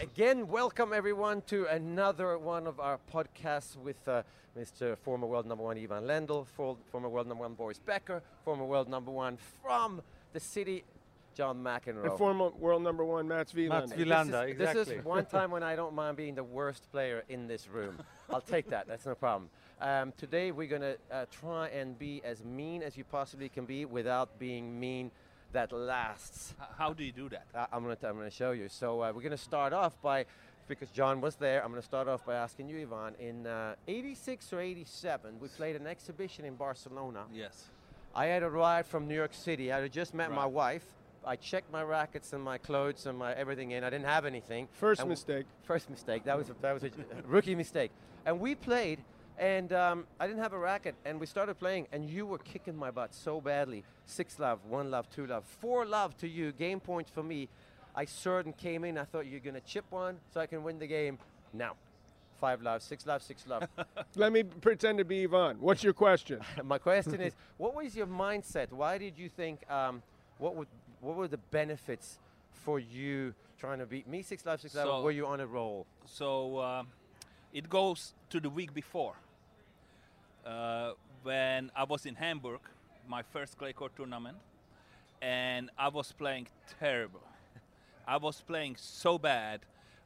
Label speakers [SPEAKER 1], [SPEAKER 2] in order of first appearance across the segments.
[SPEAKER 1] Again, welcome everyone to another one of our podcasts with uh, Mr. former world number one Ivan Lendl, former world number one Boris Becker, former world number one from the city, John McEnroe.
[SPEAKER 2] And former world number one, Mats Wilander.
[SPEAKER 3] Mats
[SPEAKER 1] This is-
[SPEAKER 3] Wilander,
[SPEAKER 1] This is one time when I don't mind being the worst player in this room. I'll take that. That's no problem. Um, today we're going to uh, try and be as mean as you possibly can be without being mean that lasts.
[SPEAKER 3] How do you do that?
[SPEAKER 1] Uh, I'm going to I'm going to show you. So uh, we're going to start off by because John was there. I'm going to start off by asking you, Ivan. In uh, '86 or '87, we played an exhibition in Barcelona.
[SPEAKER 3] Yes.
[SPEAKER 1] I had arrived from New York City. I had just met my
[SPEAKER 3] Right.
[SPEAKER 1] wife. I checked my rackets and my clothes and my everything in. I didn't have anything.
[SPEAKER 2] First
[SPEAKER 1] And w-
[SPEAKER 2] mistake.
[SPEAKER 1] First mistake. That was a, that was a rookie mistake. And we played, and um, I didn't have a racket, and we started playing, and you were kicking my butt so badly. Six love, one love, two love, four love to you. Game point for me. I served and came in. I thought you're gonna chip one so I can win the game. Now, five love, six love, six love.
[SPEAKER 2] Let me pretend to be Ivan. What's your question?
[SPEAKER 1] My question is, what was your mindset? Why did you think? Um, what would what were the benefits for you trying to beat me six love, six love?
[SPEAKER 3] So-
[SPEAKER 1] Were you on a roll?
[SPEAKER 3] So uh, it goes to the week before. Uh, when I was in Hamburg, my first clay court tournament, and I was playing terrible. I was playing so bad.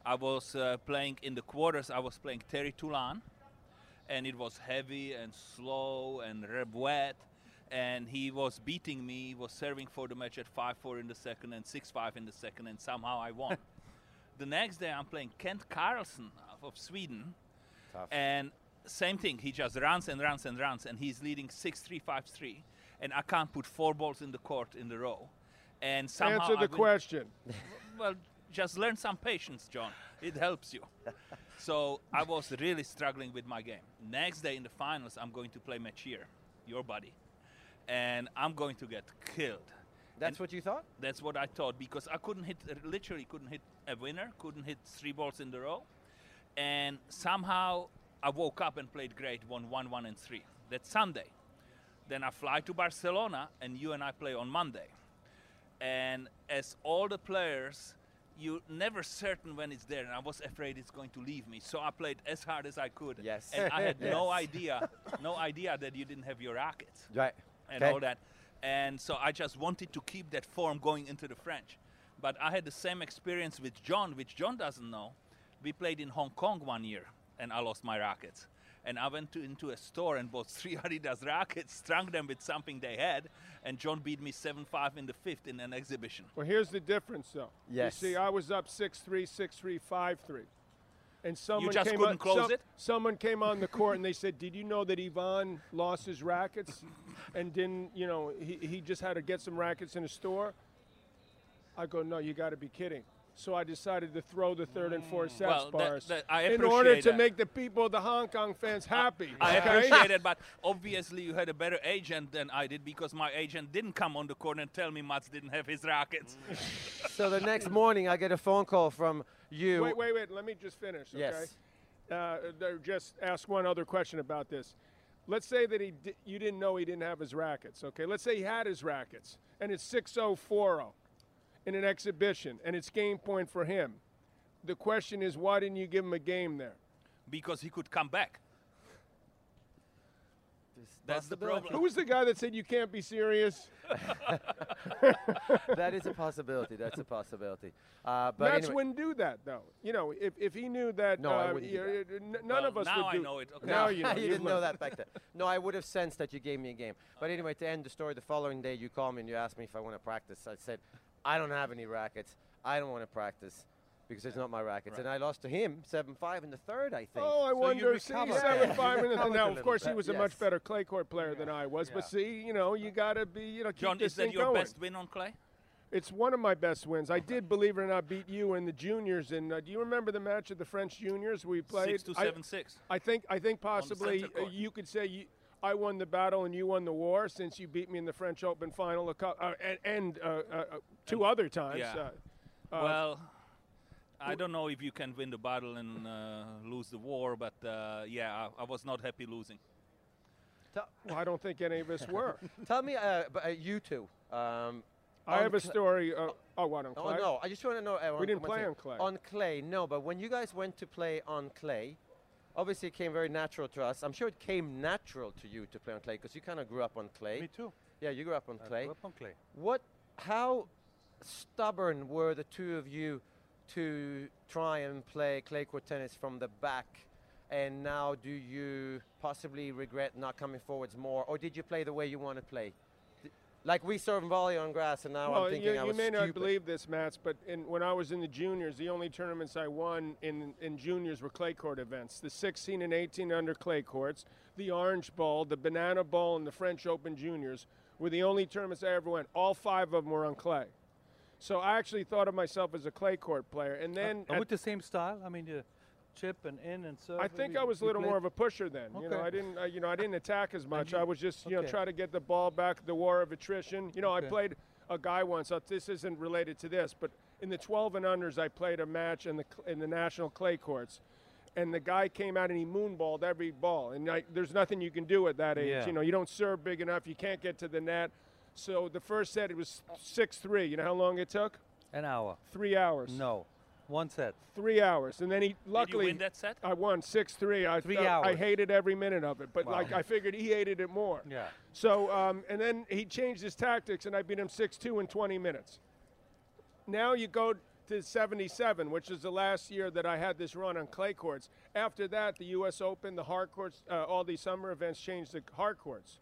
[SPEAKER 3] I was uh, playing in the quarters. I was playing Thierry Tulasne, and it was heavy and slow and wet. And he was beating me. He was serving for the match at 5-4 in the second and 6-5 in the second, and somehow I won. the next day, I'm playing Kent Carlsson of- of Sweden,
[SPEAKER 1] Tough.
[SPEAKER 3] and same thing. He just runs and runs and runs, and he's leading 6-3, 5-3, and I can't put four balls in the court in the row. And somehow
[SPEAKER 2] Answer the
[SPEAKER 3] win.
[SPEAKER 2] question.
[SPEAKER 3] Well, just learn some patience, John. It helps you. so I was really struggling with my game. Next day in the finals, I'm going to play Mecir, your buddy, and I'm going to get killed.
[SPEAKER 1] That's
[SPEAKER 3] And
[SPEAKER 1] what you thought?
[SPEAKER 3] That's what I thought because I couldn't hit, literally couldn't hit a winner, couldn't hit three balls in the row, and somehow I woke up and played great, won one, one, and three. That's Sunday. Then I fly to Barcelona, and you and I play on Monday. And as all the players, you're never certain when it's there, and I was afraid it's going to leave me. So I played as hard as I could.
[SPEAKER 1] Yes.
[SPEAKER 3] And I had no idea, no idea that you didn't have your rackets
[SPEAKER 1] Right.
[SPEAKER 3] and
[SPEAKER 1] Okay.
[SPEAKER 3] all that. And so I just wanted to keep that form going into the French. But I had the same experience with John, which John doesn't know. We played in Hong Kong one year, and I lost my rackets. And I went to, into a store and bought three Adidas rackets, strung them with something they had, and John beat me 7-5 in the fifth in an exhibition.
[SPEAKER 2] Well, here's the difference, though.
[SPEAKER 1] Yes.
[SPEAKER 2] You see, I was up 6-3, 6-3, 5-3. And someone
[SPEAKER 3] just
[SPEAKER 2] came
[SPEAKER 3] couldn't
[SPEAKER 2] on,
[SPEAKER 3] close
[SPEAKER 2] some-
[SPEAKER 3] it?
[SPEAKER 2] Someone came on the court and they said, "Did you know that Ivan lost his rackets and didn't? You know, he, he just had to get some rackets in a store." I go, "No, you got to be kidding." So I decided to throw the third and fourth sets
[SPEAKER 3] Well, that-
[SPEAKER 2] bars
[SPEAKER 3] that- I
[SPEAKER 2] in order
[SPEAKER 3] appreciate
[SPEAKER 2] to
[SPEAKER 3] that.
[SPEAKER 2] make the people, the Hong Kong fans, happy.
[SPEAKER 3] I
[SPEAKER 2] okay?
[SPEAKER 3] appreciate it, but obviously you had a better agent than I did because my agent didn't come on the court and tell me Mats didn't have his rackets.
[SPEAKER 1] So the next morning, I get a phone call from you.
[SPEAKER 2] Wait, wait, wait. Let me just finish. Okay?
[SPEAKER 1] Yes.
[SPEAKER 2] Uh, just ask one other question about this. Let's say that he di- you didn't know he didn't have his rackets. Okay. Let's say he had his rackets, and it's 6-0, 4-0 in an exhibition, and it's game point for him. The question is, why didn't you give him a game there?
[SPEAKER 3] because he could come back. That's the problem.
[SPEAKER 2] Who was the guy that said you can't be serious?
[SPEAKER 1] that is a possibility. That's a possibility. Uh, but
[SPEAKER 2] Mats
[SPEAKER 1] anyway,
[SPEAKER 2] wouldn't do that, though. You know, if, if he knew that,
[SPEAKER 1] No, I
[SPEAKER 2] uh,
[SPEAKER 1] wouldn't do
[SPEAKER 2] you-
[SPEAKER 1] that.
[SPEAKER 2] n- none
[SPEAKER 3] Well,
[SPEAKER 2] of us
[SPEAKER 3] now
[SPEAKER 2] would
[SPEAKER 3] I
[SPEAKER 2] do.
[SPEAKER 3] know it, okay.
[SPEAKER 2] Now you know.
[SPEAKER 1] you
[SPEAKER 2] You've
[SPEAKER 1] didn't know that back then. No, I would have sensed that you gave me a game. But anyway, to end the story, the following day you called me and you asked me if I want to practice. I said, I don't have any rackets. I don't want to practice because it's not my rackets. And I lost to him 7-5 in the third, I think.
[SPEAKER 2] Oh, I
[SPEAKER 4] you
[SPEAKER 2] wonder. See, seven
[SPEAKER 1] Yeah,
[SPEAKER 2] five
[SPEAKER 1] in
[SPEAKER 2] the
[SPEAKER 1] recovered a
[SPEAKER 2] Now, of
[SPEAKER 1] little
[SPEAKER 2] course, he
[SPEAKER 1] bit,
[SPEAKER 2] was a
[SPEAKER 1] yes.
[SPEAKER 2] much better clay court player than I was. But see, you know, you got to be, you know, keep
[SPEAKER 3] John,
[SPEAKER 2] this
[SPEAKER 3] is that
[SPEAKER 2] thing
[SPEAKER 3] your
[SPEAKER 2] going.
[SPEAKER 3] best win on clay?
[SPEAKER 2] It's one of my best wins. I did, believe it or not, beat you in the juniors. And uh, do you remember the match at the French juniors we played?
[SPEAKER 3] Six to
[SPEAKER 2] I-
[SPEAKER 3] six.
[SPEAKER 2] I think I think possibly uh, you could say you, I won the battle and you won the war since you beat me in the French Open final a cou- uh, and, and uh, uh, uh, two other times.
[SPEAKER 3] yeah.
[SPEAKER 2] Uh, uh,
[SPEAKER 3] well, I don't know if you can win the battle and uh, lose the war, but uh, yeah, I, I was not happy losing.
[SPEAKER 2] well, I don't think any of us were.
[SPEAKER 1] Tell me, uh, b- uh, you two. Um,
[SPEAKER 2] I have a story. Uh, oh, what on clay?
[SPEAKER 1] Oh no! I just want to know. Uh,
[SPEAKER 2] We didn't play
[SPEAKER 1] thing.
[SPEAKER 2] on clay.
[SPEAKER 1] On clay, no. But when you guys went to play on clay, obviously it came very natural to us. I'm sure it came natural to you to play on clay because you kind of grew up on clay.
[SPEAKER 4] Me too.
[SPEAKER 1] Yeah, you grew up on
[SPEAKER 4] I
[SPEAKER 1] clay.
[SPEAKER 4] grew up on clay.
[SPEAKER 1] What? How stubborn were the two of you to try and play clay court tennis from the back? And now, do you possibly regret not coming forwards more, or did you play the way you want to play? D- Like we serve volley on grass, and now
[SPEAKER 2] well,
[SPEAKER 1] I'm thinking
[SPEAKER 2] you,
[SPEAKER 1] I was
[SPEAKER 2] you
[SPEAKER 1] was
[SPEAKER 2] may not believe this, Mats, but in, when I was in the juniors, the only tournaments I won in, in juniors were clay court events. The 16 and 18 under clay courts, the Orange Bowl, the Banana Bowl, and the French Open Juniors were the only tournaments I ever went. All five of them were on clay. So I actually thought of myself as a clay court player. And uh, then
[SPEAKER 4] and with the same style, I mean, you chip and in and serve.
[SPEAKER 2] I think I was a little
[SPEAKER 4] played-
[SPEAKER 2] more of a pusher then. You know, I didn't, uh, you know, I didn't attack as much.
[SPEAKER 4] you-
[SPEAKER 2] I was just, you know,
[SPEAKER 4] okay.
[SPEAKER 2] try to get the ball back. The war of attrition. You know, I played a guy once. Uh, this isn't related to this, but in the 12 and unders, I played a match in the in the national clay courts, and the guy came out and he moonballed every ball. And I, there's nothing you can do at that age.
[SPEAKER 4] Yeah.
[SPEAKER 2] You know, you don't serve big enough. You can't get to the net. So the first set, it was six three. You know how long it took?
[SPEAKER 4] An hour.
[SPEAKER 2] Three hours.
[SPEAKER 4] No, one set.
[SPEAKER 2] Three hours, and then he
[SPEAKER 3] Did you
[SPEAKER 2] luckily
[SPEAKER 3] win that set?
[SPEAKER 2] I won six three. I
[SPEAKER 4] Three
[SPEAKER 2] felt- I hated every minute of it, but
[SPEAKER 4] Wow.
[SPEAKER 2] like I figured he hated it more.
[SPEAKER 4] Yeah.
[SPEAKER 2] So um, and then he changed his tactics, and I beat him six two in 20 minutes. Now you go to 77, which is the last year that I had this run on clay courts. After that, the U.S. Open, the hard courts, uh, all these summer events changed to hard courts.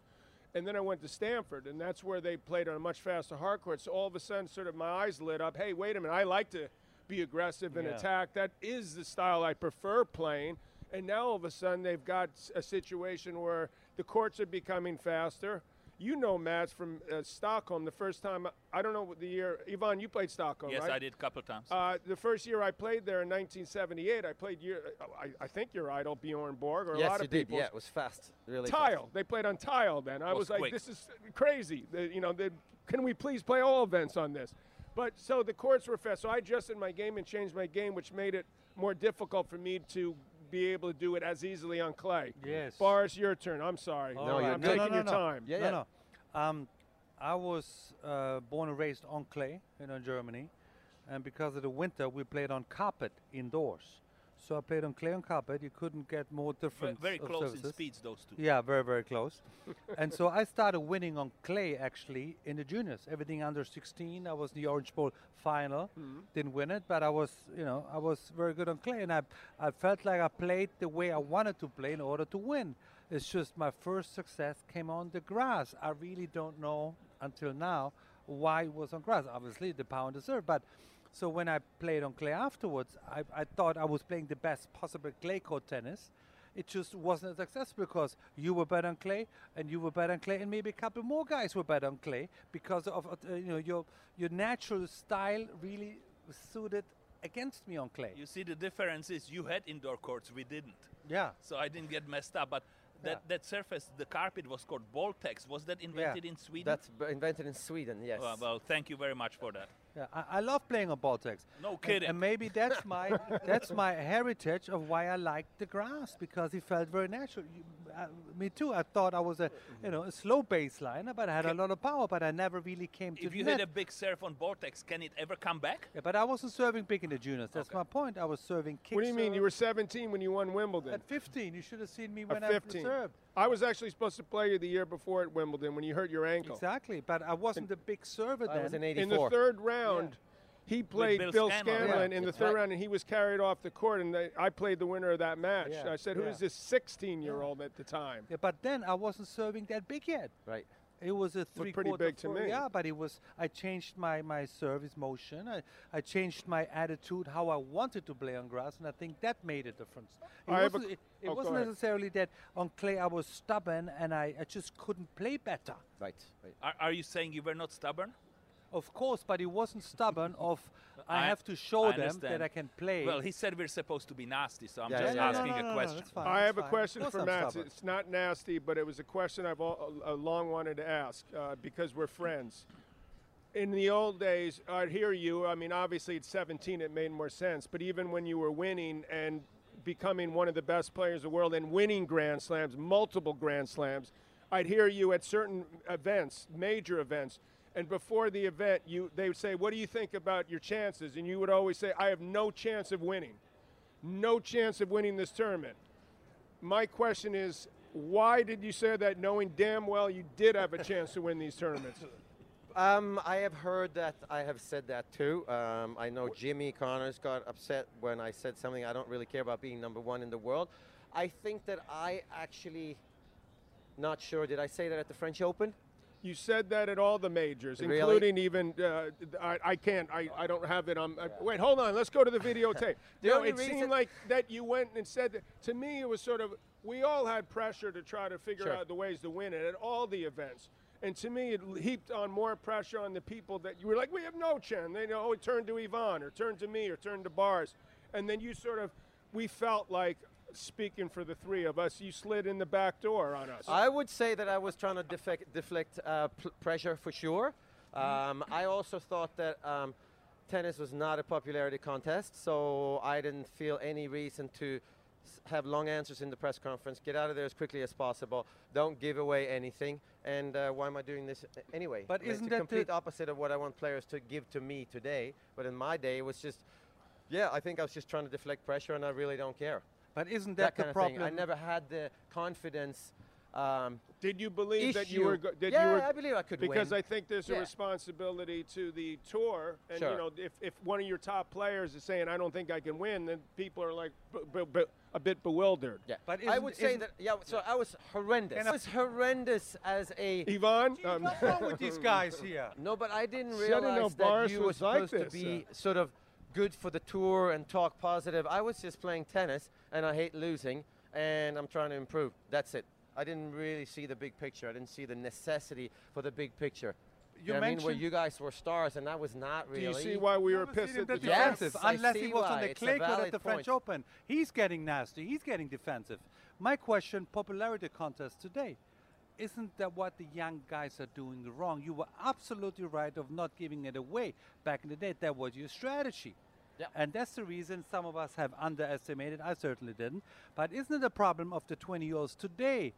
[SPEAKER 2] And then I went to Stanford, and that's where they played on a much faster hard court. So all of a sudden, sort of my eyes lit up. Hey, wait a minute, I like to be aggressive and
[SPEAKER 4] Yeah.
[SPEAKER 2] attack. That is the style I prefer playing. And now all of a sudden, they've got a situation where the courts are becoming faster. You know, Matt, from uh, Stockholm, the first time, I don't know what the year, Ivan, you played Stockholm,
[SPEAKER 3] Yes,
[SPEAKER 2] right?
[SPEAKER 3] I did a couple of times.
[SPEAKER 2] Uh, the first year I played there in 1978, I played your, I, I think your idol Bjorn Borg, or a
[SPEAKER 1] yes,
[SPEAKER 2] lot
[SPEAKER 1] you
[SPEAKER 2] of
[SPEAKER 1] did.
[SPEAKER 2] people.
[SPEAKER 1] Yeah, it was fast. Really.
[SPEAKER 2] Tile. They played on tile then. I
[SPEAKER 3] Was
[SPEAKER 2] was like,
[SPEAKER 3] quick.
[SPEAKER 2] this is crazy. The- you know, the, can we please play all events on this? But so the courts were fast. So I adjusted my game and changed my game, which made it more difficult for me to be able to do it as easily on clay.
[SPEAKER 4] Yes.
[SPEAKER 2] Boris, your turn. I'm sorry.
[SPEAKER 4] All
[SPEAKER 1] No, you're
[SPEAKER 2] I'm
[SPEAKER 1] good.
[SPEAKER 2] taking
[SPEAKER 4] no,
[SPEAKER 2] your
[SPEAKER 4] no.
[SPEAKER 2] time.
[SPEAKER 1] Yeah,
[SPEAKER 4] no,
[SPEAKER 1] yeah.
[SPEAKER 4] no. Um, I was uh, born and raised on clay, you know, in Germany, and because of the winter, we played on carpet indoors. So I played on clay and carpet. You couldn't get more difference.
[SPEAKER 3] very
[SPEAKER 4] of
[SPEAKER 3] close in speeds, those two.
[SPEAKER 4] Yeah, very, very close. and so I started winning on clay actually in the juniors. Everything under 16. I was in the Orange Bowl final. Hmm. Didn't win it, but I was, you know, I was very good on clay, and I, I felt like I played the way I wanted to play in order to win. It's just my first success came on the grass. I really don't know until now why it was on grass. Obviously, the power and the serve, but. So when I played on clay afterwards, I, I thought I was playing the best possible clay court tennis, it just wasn't a success because you were better on clay and you were better on clay and maybe a couple more guys were better on clay because of uh, you know your your natural style really suited against me on clay.
[SPEAKER 3] You see, the difference is you had indoor courts, we didn't.
[SPEAKER 4] yeah.
[SPEAKER 3] So I didn't get messed up. But that,
[SPEAKER 4] Yeah.
[SPEAKER 3] that surface, the carpet was called Bolltex. Was that invented in Sweden?
[SPEAKER 1] That's b- invented in Sweden. Yes.
[SPEAKER 3] Well, well, thank you very much for that.
[SPEAKER 4] Yeah, I, I love playing on Bolltex.
[SPEAKER 3] No kidding.
[SPEAKER 4] And, maybe that's my that's my heritage of why I like the grass because it felt very natural. You, uh, me too. I thought I was a, you know, a slow baseliner, but I had a lot of power. But I never really came to
[SPEAKER 3] If you
[SPEAKER 4] net.
[SPEAKER 3] hit a big serve on Bolltex, can it ever come back?
[SPEAKER 4] Yeah, but I wasn't serving big in the juniors. That's
[SPEAKER 3] Okay.
[SPEAKER 4] my point. I was serving kick
[SPEAKER 2] What do you mean? You were 17 when you won Wimbledon.
[SPEAKER 4] at 15. You should have seen me when
[SPEAKER 2] 15.
[SPEAKER 4] I served.
[SPEAKER 2] I was actually supposed to play you the year before at Wimbledon when you hurt your ankle.
[SPEAKER 4] Exactly, but I wasn't a big server
[SPEAKER 1] I
[SPEAKER 4] then.
[SPEAKER 1] was in
[SPEAKER 2] In the third round, he played
[SPEAKER 3] Bill
[SPEAKER 2] Bill,
[SPEAKER 3] Scanlon.
[SPEAKER 2] Scanlon
[SPEAKER 4] Yeah.
[SPEAKER 2] in the third
[SPEAKER 1] right.
[SPEAKER 2] round, and he was carried off the court, and they, I played the winner of that match.
[SPEAKER 4] Yeah.
[SPEAKER 2] I said, "Who is
[SPEAKER 4] Yeah.
[SPEAKER 2] this 16-year-old at the time?"
[SPEAKER 4] Yeah, but then I wasn't serving that big yet.
[SPEAKER 1] Right.
[SPEAKER 4] It was a three
[SPEAKER 2] pretty
[SPEAKER 4] quarter
[SPEAKER 2] big to me.
[SPEAKER 4] Yeah, but it was. I changed my my service motion. I, I changed my attitude, how I wanted to play on grass, and I think that made a difference. It
[SPEAKER 2] I have a
[SPEAKER 4] wasn't,
[SPEAKER 2] qu-
[SPEAKER 4] it, it
[SPEAKER 2] oh,
[SPEAKER 4] wasn't
[SPEAKER 2] ahead.
[SPEAKER 4] necessarily that on clay I was stubborn and I, I just couldn't play better.
[SPEAKER 1] Right. Right.
[SPEAKER 3] Are, are you saying you were not stubborn?
[SPEAKER 4] Of course, but he wasn't stubborn. Of I,
[SPEAKER 3] I-
[SPEAKER 4] have to show
[SPEAKER 3] I
[SPEAKER 4] them that. I can play.
[SPEAKER 3] Well, he said we're supposed to be nasty, so I'm
[SPEAKER 1] Yeah,
[SPEAKER 3] just
[SPEAKER 1] yeah, yeah.
[SPEAKER 3] asking
[SPEAKER 4] no, no,
[SPEAKER 3] a
[SPEAKER 4] no, no,
[SPEAKER 3] question.
[SPEAKER 4] that's fine,
[SPEAKER 2] I
[SPEAKER 4] that's
[SPEAKER 2] have a question for
[SPEAKER 4] course
[SPEAKER 2] Matt. It's not nasty, but it was a question I've all, uh, long wanted to ask uh, because we're friends. In the old days, I'd hear you. I mean, obviously at 17, it made more sense. But even when you were winning and becoming one of the best players in the world and winning Grand Slams, multiple Grand Slams, I'd hear you at certain events, major events. And before the event, you they would say, "What do you think about your chances?" And you would always say, "I have no chance of winning, no chance of winning this tournament." My question is, why did you say that, knowing damn well you did have a chance to win these tournaments?
[SPEAKER 1] Um, I have heard that. I have said that too. Um, I know Jimmy Connors got upset when I said something. I don't really care about being number one in the world. I think that I actually, not sure. Did I say that at the French Open?
[SPEAKER 2] You said that at all the majors,
[SPEAKER 1] Really?
[SPEAKER 2] including even uh, I, I can't. I, I don't have it on. Uh, wait, hold on. Let's go to the videotape.
[SPEAKER 1] The
[SPEAKER 2] no, it
[SPEAKER 1] reason-
[SPEAKER 2] seemed like that you went and said that. To me, it was sort of. We all had pressure to try to figure
[SPEAKER 1] Sure.
[SPEAKER 2] out the ways to win it at all the events. And to me, it heaped on more pressure on the people that you were like, we have no chance. They know, oh, turn to Ivan, or turn to me, or turn to Bars. And then you sort of, we felt like, speaking for the three of us, you slid in the back door on us.
[SPEAKER 1] I would say that I was trying to deflect, deflect uh, pl- pressure for sure. Um, I also thought that um, tennis was not a popularity contest, so I didn't feel any reason to have long answers in the press conference. Get out of there as quickly as possible. Don't give away anything. And uh, why am I doing this anyway?
[SPEAKER 4] But
[SPEAKER 1] I mean, it's
[SPEAKER 4] isn't
[SPEAKER 1] the
[SPEAKER 4] that the-
[SPEAKER 1] complete opposite of what I want players to give to me today? But in my day, it was just, yeah, I think I was just trying to deflect pressure, and I really don't care.
[SPEAKER 4] But isn't
[SPEAKER 1] That,
[SPEAKER 4] that, the
[SPEAKER 1] kind of
[SPEAKER 4] problem?
[SPEAKER 1] thing. I never had the confidence. Um,
[SPEAKER 2] Did you believe that you were? Go- that
[SPEAKER 1] yeah,
[SPEAKER 2] you were
[SPEAKER 1] I believe I could
[SPEAKER 2] because
[SPEAKER 1] win.
[SPEAKER 2] I think there's a
[SPEAKER 1] Yeah.
[SPEAKER 2] responsibility to the tour, and
[SPEAKER 1] Sure.
[SPEAKER 2] you know, if, if one of your top players is saying, "I don't think I can win," then people are like b- b- b- a bit bewildered.
[SPEAKER 1] yeah,
[SPEAKER 4] But
[SPEAKER 1] I would say that. Yeah, so I was horrendous.
[SPEAKER 4] Can
[SPEAKER 1] I
[SPEAKER 4] I-
[SPEAKER 1] was horrendous as a.
[SPEAKER 2] Ivan, um,
[SPEAKER 4] What's wrong with these guys here?
[SPEAKER 1] No, but I didn't
[SPEAKER 2] See, I didn't know
[SPEAKER 1] realize that
[SPEAKER 2] Boris
[SPEAKER 1] you were
[SPEAKER 2] was like
[SPEAKER 1] supposed
[SPEAKER 2] this,
[SPEAKER 1] to be
[SPEAKER 2] uh.
[SPEAKER 1] sort of good for the tour and talk positive. I was just playing tennis, and I hate losing, and I'm trying to improve. That's it. I didn't really see the big picture. I didn't see the necessity for the big picture.
[SPEAKER 4] You
[SPEAKER 1] know what I mean, where you guys were stars, and that was not really.
[SPEAKER 2] do you see why we were pissed at the
[SPEAKER 4] that
[SPEAKER 1] Yes,
[SPEAKER 4] defensive,
[SPEAKER 1] I
[SPEAKER 4] unless he
[SPEAKER 1] see
[SPEAKER 4] was on the
[SPEAKER 1] It's
[SPEAKER 4] clay court at
[SPEAKER 1] valid
[SPEAKER 4] the French. Open. He's getting nasty. He's getting defensive. My question: popularity contest today. Isn't that what the young guys are doing wrong? You were absolutely right of not giving it away back in the day. That was your strategy.
[SPEAKER 1] Yeah.
[SPEAKER 4] And that's the reason some of us have underestimated. I certainly didn't. But isn't it a problem of the 20 year olds today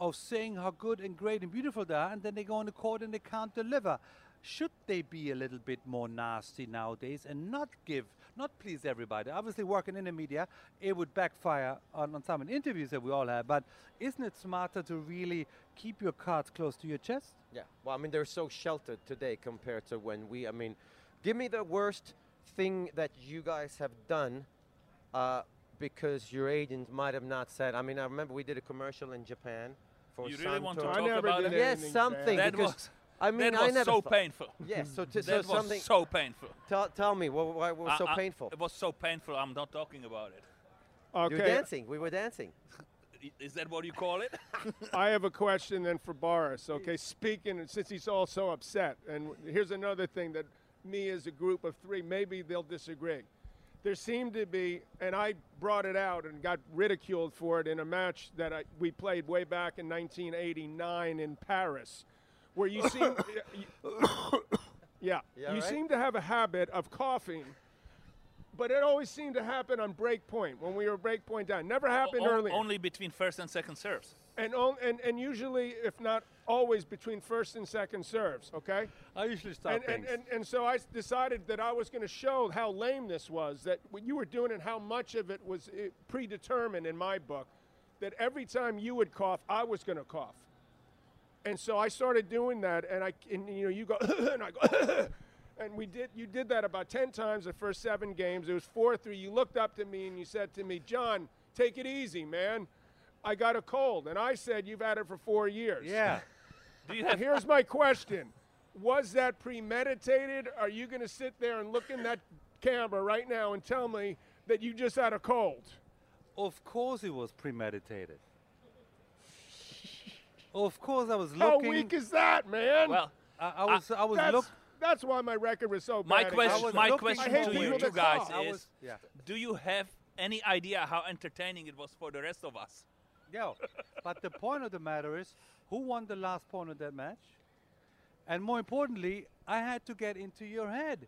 [SPEAKER 4] of saying how good and great and beautiful they are, and then they go on the court and they can't deliver? Should they be a little bit more nasty nowadays and not give, not please everybody? Obviously, working in the media, it would backfire on, on some of the interviews that we all have. But isn't it smarter to really keep your cards close to your chest?
[SPEAKER 1] Yeah. Well, I mean, they're so sheltered today compared to when we. I mean, give me the worst thing that you guys have done uh, because your agent might have not said. I mean, I remember we did a commercial in Japan for
[SPEAKER 3] You really want to
[SPEAKER 2] I
[SPEAKER 3] talk
[SPEAKER 2] never
[SPEAKER 3] about
[SPEAKER 2] did
[SPEAKER 3] it?
[SPEAKER 1] Yes,
[SPEAKER 2] anything
[SPEAKER 1] something.
[SPEAKER 2] bad.
[SPEAKER 3] That
[SPEAKER 1] because
[SPEAKER 3] was,
[SPEAKER 1] I mean,
[SPEAKER 3] that
[SPEAKER 1] I
[SPEAKER 3] was
[SPEAKER 1] never
[SPEAKER 3] so
[SPEAKER 1] thought-
[SPEAKER 3] painful.
[SPEAKER 1] Yes. So, to, so
[SPEAKER 3] That was
[SPEAKER 1] something.
[SPEAKER 3] so painful.
[SPEAKER 1] tell, tell me, what, why was
[SPEAKER 3] I-
[SPEAKER 1] so
[SPEAKER 3] I-
[SPEAKER 1] painful?
[SPEAKER 3] It was so painful. I'm not talking about it.
[SPEAKER 1] You were
[SPEAKER 2] Okay,
[SPEAKER 1] dancing. We were dancing.
[SPEAKER 3] I- Is that what you call it?
[SPEAKER 2] I have a question then for Boris. Okay, speaking since he's all so upset, and here's another thing that me as a group of three, maybe they'll disagree. There seemed to be, and I brought it out and got ridiculed for it in a match that I, we played way back in 1989 in Paris, where you seem, yeah,
[SPEAKER 1] Yeah,
[SPEAKER 2] you
[SPEAKER 1] right?
[SPEAKER 2] seem to have a habit of coughing. But it always seemed to happen on break point when we were break point down. Never happened
[SPEAKER 3] O-
[SPEAKER 2] early.
[SPEAKER 3] Only between first and second serves.
[SPEAKER 2] and, on, and and usually, if not always, between first and second serves. Okay.
[SPEAKER 4] I usually start
[SPEAKER 2] And, and,
[SPEAKER 4] things.
[SPEAKER 2] and, and so I decided that I was going to show how lame this was, that what you were doing and how much of it was eh, predetermined in my book, that every time you would cough, I was going to cough. And so I started doing that, and I, and, you know, you go, and I go, and we did, you did that about 10 times the first seven games. It was 4 3. You looked up to me and you said to me, John, take it easy, man. I got a cold. And I said, You've had it for four years.
[SPEAKER 4] yeah.
[SPEAKER 3] Do you have
[SPEAKER 2] Here's my question Was that premeditated? Are you going to sit there and look in that camera right now and tell me that you just had a cold?
[SPEAKER 4] Of course it was premeditated. Of course I was looking How
[SPEAKER 2] weak is that, man?
[SPEAKER 3] well?
[SPEAKER 4] I, I was. I was
[SPEAKER 2] that's,
[SPEAKER 4] look.
[SPEAKER 2] That's why my record was so
[SPEAKER 3] My
[SPEAKER 2] bad.
[SPEAKER 3] question, my question to you two guys
[SPEAKER 2] cough.
[SPEAKER 4] I
[SPEAKER 3] is:
[SPEAKER 4] was. Yeah.
[SPEAKER 3] Do you have any idea how entertaining it was for the rest of us?
[SPEAKER 4] Yeah. but the point of the matter is, who won the last point of that match? And more importantly, I had to get into your head.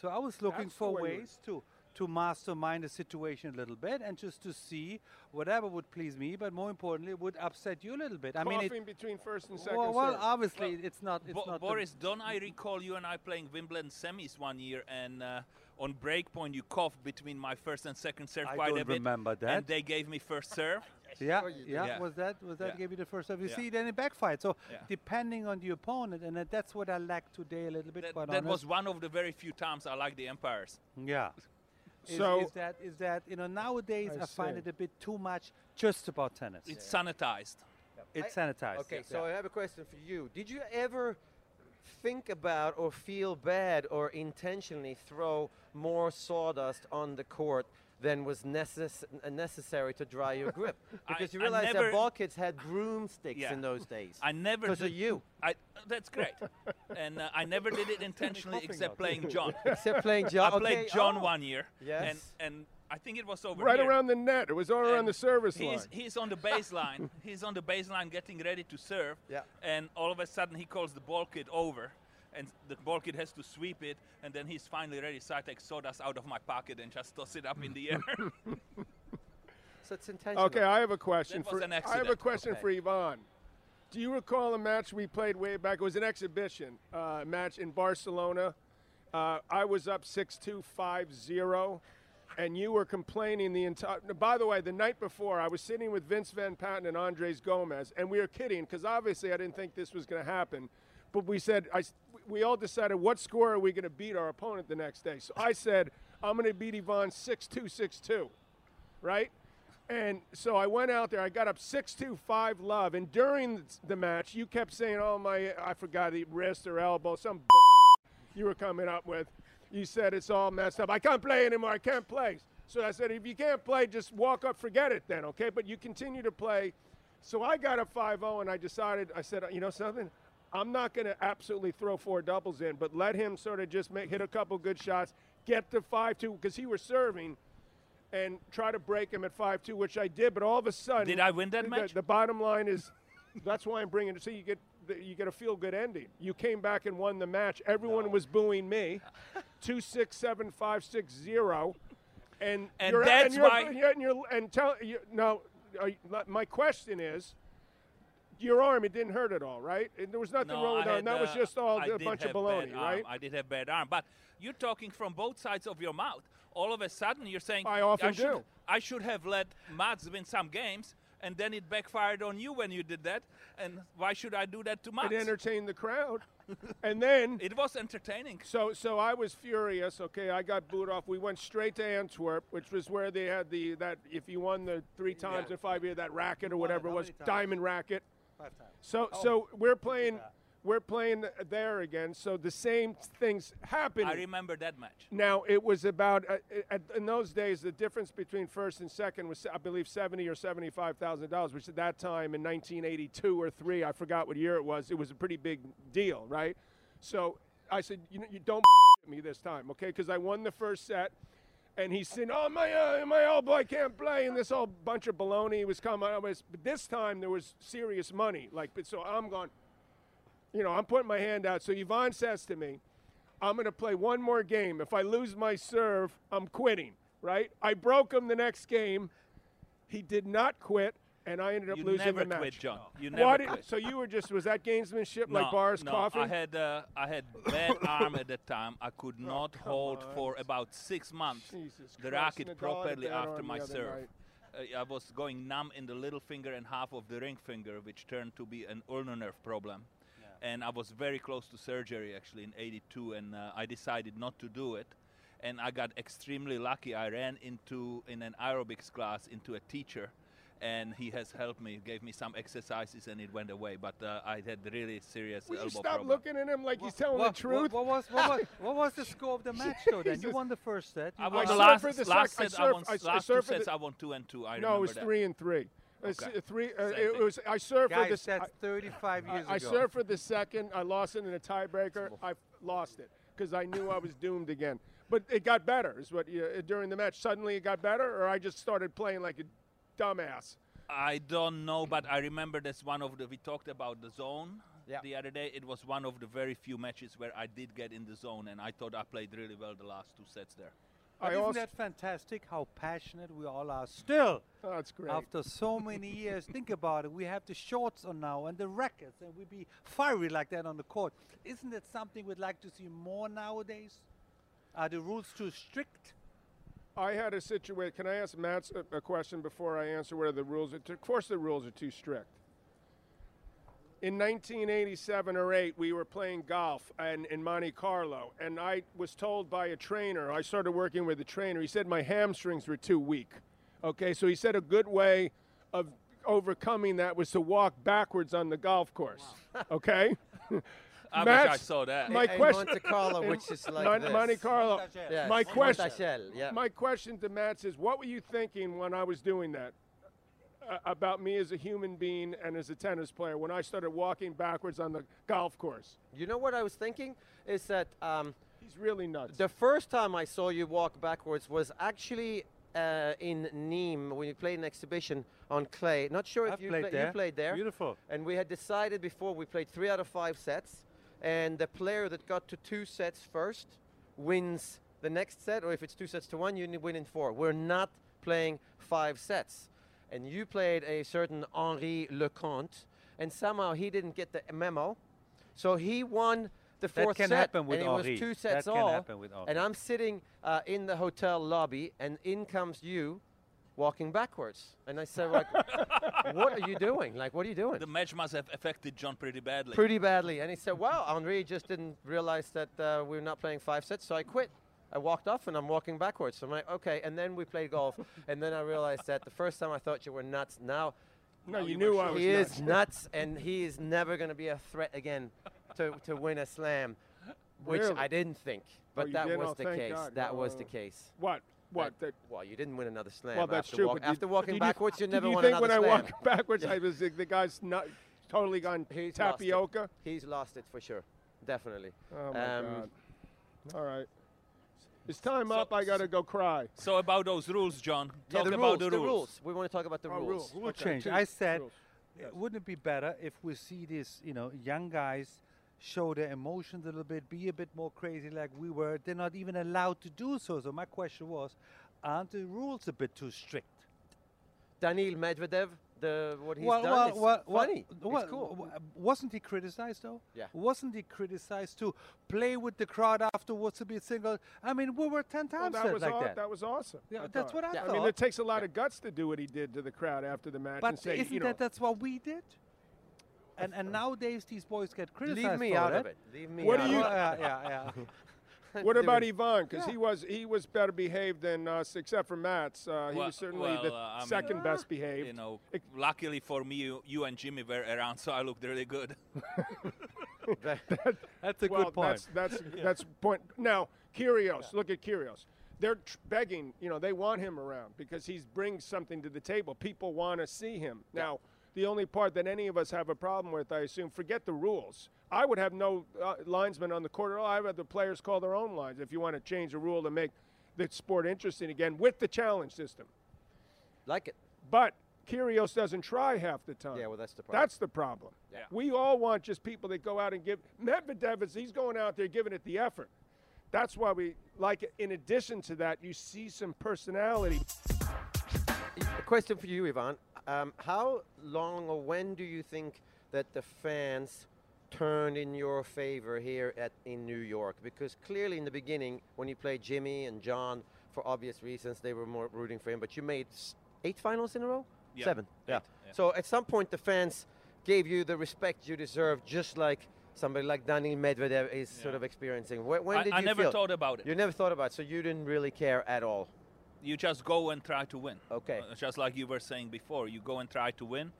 [SPEAKER 4] So I was looking
[SPEAKER 2] That's
[SPEAKER 4] for ways to to mastermind the situation a little bit and just to see whatever would please me, but more importantly, would upset you a little bit. I mean,
[SPEAKER 2] Coughing
[SPEAKER 4] it,
[SPEAKER 2] between first and second
[SPEAKER 4] well, well,
[SPEAKER 2] serve.
[SPEAKER 4] obviously, it's not. It's
[SPEAKER 3] Bo-
[SPEAKER 4] not
[SPEAKER 3] Boris, don't I recall you and I playing Wimbledon semis one year, and uh, on break point you coughed between my first and second serve
[SPEAKER 4] I
[SPEAKER 3] quite
[SPEAKER 4] don't
[SPEAKER 3] a bit,
[SPEAKER 4] remember that.
[SPEAKER 3] and they gave me first serve.
[SPEAKER 4] Yeah,
[SPEAKER 1] Sure you
[SPEAKER 4] yeah. Was that was that
[SPEAKER 3] Yeah.
[SPEAKER 4] gave you the first serve? You
[SPEAKER 3] Yeah.
[SPEAKER 4] see, then it backfired. So
[SPEAKER 3] Yeah.
[SPEAKER 4] depending on the opponent, and that's what I lack today a little bit.
[SPEAKER 3] That,
[SPEAKER 4] quite
[SPEAKER 3] that was one of the very few times I like the umpires.
[SPEAKER 4] Yeah. Is,
[SPEAKER 2] So-
[SPEAKER 4] is that is that you know nowadays
[SPEAKER 2] I
[SPEAKER 4] I, find it a bit too much just about tennis.
[SPEAKER 3] It's sanitized.
[SPEAKER 4] it's
[SPEAKER 1] I-
[SPEAKER 4] sanitized.
[SPEAKER 1] Okay,
[SPEAKER 4] yeah.
[SPEAKER 1] so I have a question for you. Did you ever think about or feel bad or intentionally throw more sawdust on the court than was necess- uh, necessary to dry your grip? Because you
[SPEAKER 3] I
[SPEAKER 1] realize
[SPEAKER 3] never-
[SPEAKER 1] that ball kids had broomsticks
[SPEAKER 3] Yeah.
[SPEAKER 1] in those days.
[SPEAKER 3] I never
[SPEAKER 1] Because of
[SPEAKER 3] did-
[SPEAKER 1] you.
[SPEAKER 3] I, that's great, and uh, I never did it intentionally except playing John.
[SPEAKER 1] Except playing John.
[SPEAKER 3] I played John
[SPEAKER 1] oh.
[SPEAKER 3] one year, and
[SPEAKER 1] Yes.
[SPEAKER 3] and I think it was over
[SPEAKER 2] right
[SPEAKER 3] here.
[SPEAKER 2] around the net. It was all around the service
[SPEAKER 3] he's,
[SPEAKER 2] line.
[SPEAKER 3] He's on the baseline. he's on the baseline getting ready to serve.
[SPEAKER 1] Yeah.
[SPEAKER 3] And all of a sudden he calls the ball kid over. And the ball kid has to sweep it, and then he's finally ready. So I take sawdust out of my pocket and just toss it up in the air.
[SPEAKER 1] So it's intentional.
[SPEAKER 2] Okay, I have a question
[SPEAKER 3] That was
[SPEAKER 2] for
[SPEAKER 3] an
[SPEAKER 2] I have a question
[SPEAKER 1] Okay.
[SPEAKER 2] for Ivan. Do you recall a match we played way back? It was an exhibition uh, match in Barcelona. Uh, I was up 6-2, 5-0, and you were complaining the entire. By the way, the night before, I was sitting with Vince Van Patten and Andres Gomez, and we were kidding because obviously I didn't think this was going to happen. But we said, I, s- we all decided what score are we going to beat our opponent the next day. So I said, I'm going to beat Ivan 6-2, 6-2, right? And so I went out there. I got up six two five love, and during the match, you kept saying, "Oh my, I forgot the wrist or elbow, some you were coming up with." You said it's all messed up. I can't play anymore. I can't play. So I said, if you can't play, just walk up, forget it then, okay? But you continue to play. So I got up 5-0, and I decided, I said, you know something? I'm not going to absolutely throw four doubles in, but let him sort of just make, hit a couple good shots, get to 5-2, because he was serving and try to break him at 5-2, which I did. But all of a sudden,
[SPEAKER 3] Did I win that
[SPEAKER 2] the,
[SPEAKER 3] match?
[SPEAKER 2] The bottom line is, that's why I'm bringing it. So you get you get a feel good ending. You came back and won the match. Everyone was booing me, two six seven five six zero, and
[SPEAKER 3] And
[SPEAKER 2] you're,
[SPEAKER 3] that's
[SPEAKER 2] and you're,
[SPEAKER 3] why-
[SPEAKER 2] and, you're, and, you're, and tell you now, you, uh, my question is. Your arm, it didn't hurt at all, right? And there was nothing
[SPEAKER 3] No,
[SPEAKER 2] wrong with that. That was
[SPEAKER 3] uh,
[SPEAKER 2] just all
[SPEAKER 3] I
[SPEAKER 2] a bunch of
[SPEAKER 3] have
[SPEAKER 2] baloney, right?
[SPEAKER 3] I did have bad arm, but you're talking from both sides of your mouth. All of a sudden, you're saying
[SPEAKER 2] I often
[SPEAKER 3] should,
[SPEAKER 2] do.
[SPEAKER 3] I should have let Mats win some games, and then it backfired on you when you did that. And why should I do that to Mats?
[SPEAKER 2] It entertained the crowd, and then
[SPEAKER 3] It was entertaining.
[SPEAKER 2] So, so I was furious. Okay, I got booed off. We went straight to Antwerp, which was where they had the that if you won the three times
[SPEAKER 3] Yeah.
[SPEAKER 2] in five years, that racket or whatever it was, diamond racket.
[SPEAKER 4] Five times.
[SPEAKER 2] So, so we're playing, we're playing there again. So the same things happened.
[SPEAKER 3] I remember that match.
[SPEAKER 2] Now it was about uh, uh, in those days the difference between first and second was I believe seventy or seventy five thousand dollars, which at that time in 1982 or three, I forgot what year it was. It was a pretty big deal, right? So I said, you know, you don't me this time, okay? Because I won the first set. And he said, "Oh my, uh, my elbow, I can't play." And this whole bunch of baloney was coming. I was, but this time there was serious money. Like, so I'm going, you know, I'm putting my hand out. So Ivan says to me, I'm going to play one more game. If I lose my serve, I'm quitting, right? I broke him the next game. He did not quit. And I ended up
[SPEAKER 3] You
[SPEAKER 2] losing
[SPEAKER 3] never
[SPEAKER 2] the match.
[SPEAKER 3] quit, John. You
[SPEAKER 2] Why
[SPEAKER 3] never
[SPEAKER 2] did-
[SPEAKER 3] quit.
[SPEAKER 2] So you were just was that gamesmanship
[SPEAKER 3] no,
[SPEAKER 2] like Boris
[SPEAKER 3] no,
[SPEAKER 2] Coffee?
[SPEAKER 3] I had uh, I had bad arm at that time. I could not
[SPEAKER 2] come
[SPEAKER 3] hold
[SPEAKER 2] on.
[SPEAKER 3] for about six months
[SPEAKER 2] Jesus
[SPEAKER 3] the
[SPEAKER 2] Christ,
[SPEAKER 3] racket
[SPEAKER 2] Nadal
[SPEAKER 3] properly after
[SPEAKER 2] on
[SPEAKER 3] my serve. Uh, I was going numb in the little finger and half of the ring finger, which turned to be an ulnar nerve problem. And I was very close to surgery actually in '82, and uh, I decided not to do it. And I got extremely lucky. I ran into in an aerobics class into a teacher, and he has helped me, gave me some exercises, and it went away. But uh, I had really serious
[SPEAKER 2] Will you
[SPEAKER 3] elbow
[SPEAKER 2] stop
[SPEAKER 3] problem.
[SPEAKER 2] looking at him like he's telling
[SPEAKER 4] what,
[SPEAKER 2] the truth?
[SPEAKER 4] What, what was what was what was the score of the match though? Then you won the first set.
[SPEAKER 3] I
[SPEAKER 4] won
[SPEAKER 3] won
[SPEAKER 2] I
[SPEAKER 3] the last,
[SPEAKER 2] the
[SPEAKER 3] last
[SPEAKER 2] sec- I
[SPEAKER 3] set. I
[SPEAKER 2] served-
[SPEAKER 3] won
[SPEAKER 2] I s- I
[SPEAKER 3] last two
[SPEAKER 2] served for
[SPEAKER 3] sets.
[SPEAKER 2] the-
[SPEAKER 3] I won two and two. I
[SPEAKER 2] no, it was
[SPEAKER 3] that.
[SPEAKER 2] three and three.
[SPEAKER 3] Okay.
[SPEAKER 2] uh, three. Uh, it, was. I served for
[SPEAKER 4] Guys,
[SPEAKER 2] this.
[SPEAKER 4] that's 35 years
[SPEAKER 2] I, I
[SPEAKER 4] ago.
[SPEAKER 2] served for the second. I lost it in a tiebreaker. I lost it because I knew I was doomed again. But it got better. Is what you, uh, during the match suddenly it got better, or I just started playing like a dumbass.
[SPEAKER 3] I don't know, but I remember that's one of the. We talked about the zone
[SPEAKER 1] Yeah.
[SPEAKER 3] the other day. It was one of the very few matches where I did get in the zone, and I thought I played really well the last two sets there.
[SPEAKER 4] But
[SPEAKER 2] I
[SPEAKER 4] isn't
[SPEAKER 2] also.
[SPEAKER 4] that fantastic how passionate we all are still
[SPEAKER 2] oh, that's great.
[SPEAKER 4] after so many years? Think about it. We have the shorts on now and the rackets, and we be fiery like that on the court. Isn't that something we'd like to see more nowadays? Are the rules too strict?
[SPEAKER 2] I had a situation. Can I ask Matt a, a question before I answer whether the rules of course, the rules are too strict. In 1987 or 8, we were playing golf and in Monte Carlo, and I was told by a trainer. I started working with a trainer. He said my hamstrings were too weak. Okay, so he said a good way of overcoming that was to walk backwards on the golf course. Okay.
[SPEAKER 3] I
[SPEAKER 2] Matt,
[SPEAKER 3] wish I saw that.
[SPEAKER 2] My
[SPEAKER 1] In- in
[SPEAKER 2] question.
[SPEAKER 1] Monte Carlo, which is like
[SPEAKER 2] Mon-
[SPEAKER 1] this.
[SPEAKER 2] Monte Carlo.
[SPEAKER 1] Yes,
[SPEAKER 2] My question.
[SPEAKER 1] Montachel, yeah.
[SPEAKER 2] My question to Matt is, what were you thinking when I was doing that? Uh, about me as a human being and as a tennis player when I started walking backwards on the golf course.
[SPEAKER 1] you know what I was thinking is that um,
[SPEAKER 2] He's really nuts.
[SPEAKER 1] the first time I saw you walk backwards was actually uh, in Nîmes when you played an exhibition on clay. Not sure if
[SPEAKER 4] I've
[SPEAKER 1] you,
[SPEAKER 4] played
[SPEAKER 1] pla-
[SPEAKER 4] there.
[SPEAKER 1] you played there.
[SPEAKER 4] Beautiful.
[SPEAKER 1] And we had decided before we played three out of five sets, and the player that got to two sets first wins the next set, or if it's two sets to one, you win in four. We're not playing five sets. And you played a certain Henri Leconte, and somehow he didn't get the memo, so he won the
[SPEAKER 4] That
[SPEAKER 1] fourth
[SPEAKER 4] can
[SPEAKER 1] set,
[SPEAKER 4] happen with
[SPEAKER 1] and it was two sets
[SPEAKER 4] That can
[SPEAKER 1] all.
[SPEAKER 4] happen with Henri.
[SPEAKER 1] and I'm sitting uh, in the hotel lobby, and in comes you, walking backwards, and I said, like, "What are you doing? Like, what are you doing?"
[SPEAKER 3] The match must have affected John pretty badly.
[SPEAKER 1] pretty badly. And he said, "Wow, Henri just didn't realize that uh, we're not playing five sets, so I quit." I walked off and I'm walking backwards. So I'm like, okay. And then we played golf, and then I realized that the first time I thought you were nuts. Now
[SPEAKER 2] no,
[SPEAKER 3] No,
[SPEAKER 2] you
[SPEAKER 3] you
[SPEAKER 2] knew
[SPEAKER 3] were
[SPEAKER 2] I
[SPEAKER 3] sure.
[SPEAKER 2] was
[SPEAKER 1] he
[SPEAKER 2] nuts.
[SPEAKER 1] is nuts, and he is never going to be a threat again to, to win a slam, which
[SPEAKER 2] Really?
[SPEAKER 1] I didn't think. But
[SPEAKER 2] you
[SPEAKER 1] that was
[SPEAKER 2] Oh,
[SPEAKER 1] the case.
[SPEAKER 2] God.
[SPEAKER 1] That was
[SPEAKER 2] Uh,
[SPEAKER 1] the case.
[SPEAKER 2] What? What?
[SPEAKER 1] That-
[SPEAKER 2] That,
[SPEAKER 1] well, you didn't win another slam.
[SPEAKER 2] well, that's
[SPEAKER 1] after
[SPEAKER 2] true.
[SPEAKER 1] walk-
[SPEAKER 2] but did-
[SPEAKER 1] after walking
[SPEAKER 2] did
[SPEAKER 1] backwards, you,
[SPEAKER 2] did
[SPEAKER 1] never
[SPEAKER 2] you
[SPEAKER 1] won
[SPEAKER 2] think when I walk backwards, I was the, the guy's not totally gone
[SPEAKER 1] He's lost
[SPEAKER 2] tapioca?
[SPEAKER 1] He's lost it for sure, definitely.
[SPEAKER 2] Oh my
[SPEAKER 1] Um,
[SPEAKER 2] God! All right, it's time
[SPEAKER 3] So-
[SPEAKER 2] up. I gotta go cry.
[SPEAKER 3] So about those rules, John.
[SPEAKER 1] Yeah, the
[SPEAKER 3] about
[SPEAKER 1] rules,
[SPEAKER 3] the
[SPEAKER 1] the
[SPEAKER 3] rules.
[SPEAKER 1] rules. We want to talk about the
[SPEAKER 2] Oh,
[SPEAKER 1] rules.
[SPEAKER 2] rules.
[SPEAKER 4] Rule
[SPEAKER 2] Okay,
[SPEAKER 4] change. I said,
[SPEAKER 2] rules.
[SPEAKER 4] uh, wouldn't it be better if we see these, you know, young guys show their emotions a little bit, be a bit more crazy like we were? They're not even allowed to do so. So my question was, aren't the rules a bit too strict?
[SPEAKER 1] Daniil Medvedev, the what he's
[SPEAKER 4] well,
[SPEAKER 1] done,
[SPEAKER 4] well,
[SPEAKER 1] it's
[SPEAKER 4] well, well,
[SPEAKER 1] funny.
[SPEAKER 4] well,
[SPEAKER 1] it's cool.
[SPEAKER 4] w- wasn't he criticized though?
[SPEAKER 1] Yeah.
[SPEAKER 4] Wasn't he criticized to play with the crowd afterwards to be single? I mean, we were ten
[SPEAKER 2] Well,
[SPEAKER 4] times
[SPEAKER 2] that was
[SPEAKER 4] like
[SPEAKER 2] aw-
[SPEAKER 4] that.
[SPEAKER 2] was awesome.
[SPEAKER 4] Yeah,
[SPEAKER 2] I
[SPEAKER 4] that's
[SPEAKER 2] thought.
[SPEAKER 4] what I
[SPEAKER 1] Yeah.
[SPEAKER 2] I mean, it takes a lot of guts to do what he did to the crowd after the match and
[SPEAKER 4] But
[SPEAKER 2] say,
[SPEAKER 4] isn't
[SPEAKER 2] you know,
[SPEAKER 4] that that's what we did? And and nowadays these boys get criticized.
[SPEAKER 1] Leave me
[SPEAKER 4] for
[SPEAKER 1] out
[SPEAKER 4] that.
[SPEAKER 1] of it. Leave me
[SPEAKER 2] What
[SPEAKER 1] out
[SPEAKER 2] do you-
[SPEAKER 1] of it.
[SPEAKER 4] yeah, yeah, yeah.
[SPEAKER 2] What about
[SPEAKER 1] Dude,
[SPEAKER 2] Ivan? Because he was he was better behaved than us, except for Mats. Uh, he
[SPEAKER 3] Well-
[SPEAKER 2] was certainly
[SPEAKER 3] well,
[SPEAKER 2] the
[SPEAKER 3] uh, I mean,
[SPEAKER 2] second best behaved.
[SPEAKER 3] You know,
[SPEAKER 2] Ex-
[SPEAKER 3] luckily for me, you, you and Jimmy were around, so I looked really good.
[SPEAKER 4] That's a
[SPEAKER 2] well,
[SPEAKER 4] good point.
[SPEAKER 2] That's that's that's point. Now, Kyrgios, look at Kyrgios. They're tr- begging, you know, they want him around because he brings something to the table. People want to see him. Now, the only part that any of us have a problem with, I assume, forget the rules. I would have no uh, linesmen on the court at all. I would have the players call their own lines if you want to change a rule to make the sport interesting again with the challenge system.
[SPEAKER 1] Like it.
[SPEAKER 2] But Kyrgios doesn't try half the time.
[SPEAKER 1] Yeah, well, that's the problem.
[SPEAKER 2] That's the problem.
[SPEAKER 3] Yeah.
[SPEAKER 2] We all want just people that go out and give. Medvedev is he's going out there giving it the effort. That's why we like it. In addition to that, you see some personality.
[SPEAKER 1] A question for you, Ivan. Um, how long or when do you think that the fans turned in your favor here at in New York? Because clearly in the beginning, when you played Jimmy and John, for obvious reasons, they were more rooting for him. But you made eight finals in a row,
[SPEAKER 3] Yeah,
[SPEAKER 1] seven. Yeah.
[SPEAKER 3] yeah.
[SPEAKER 1] So at some point, the fans gave you the respect you deserve, just like somebody like Daniil Medvedev is sort of experiencing. When, when
[SPEAKER 3] I,
[SPEAKER 1] did
[SPEAKER 3] I
[SPEAKER 1] you
[SPEAKER 3] never
[SPEAKER 1] feel?
[SPEAKER 3] thought about it.
[SPEAKER 1] You never thought about it, so you didn't really care at all.
[SPEAKER 3] You just go and try to win.
[SPEAKER 1] Okay.
[SPEAKER 3] Uh, just like you were saying before, you go and try to win.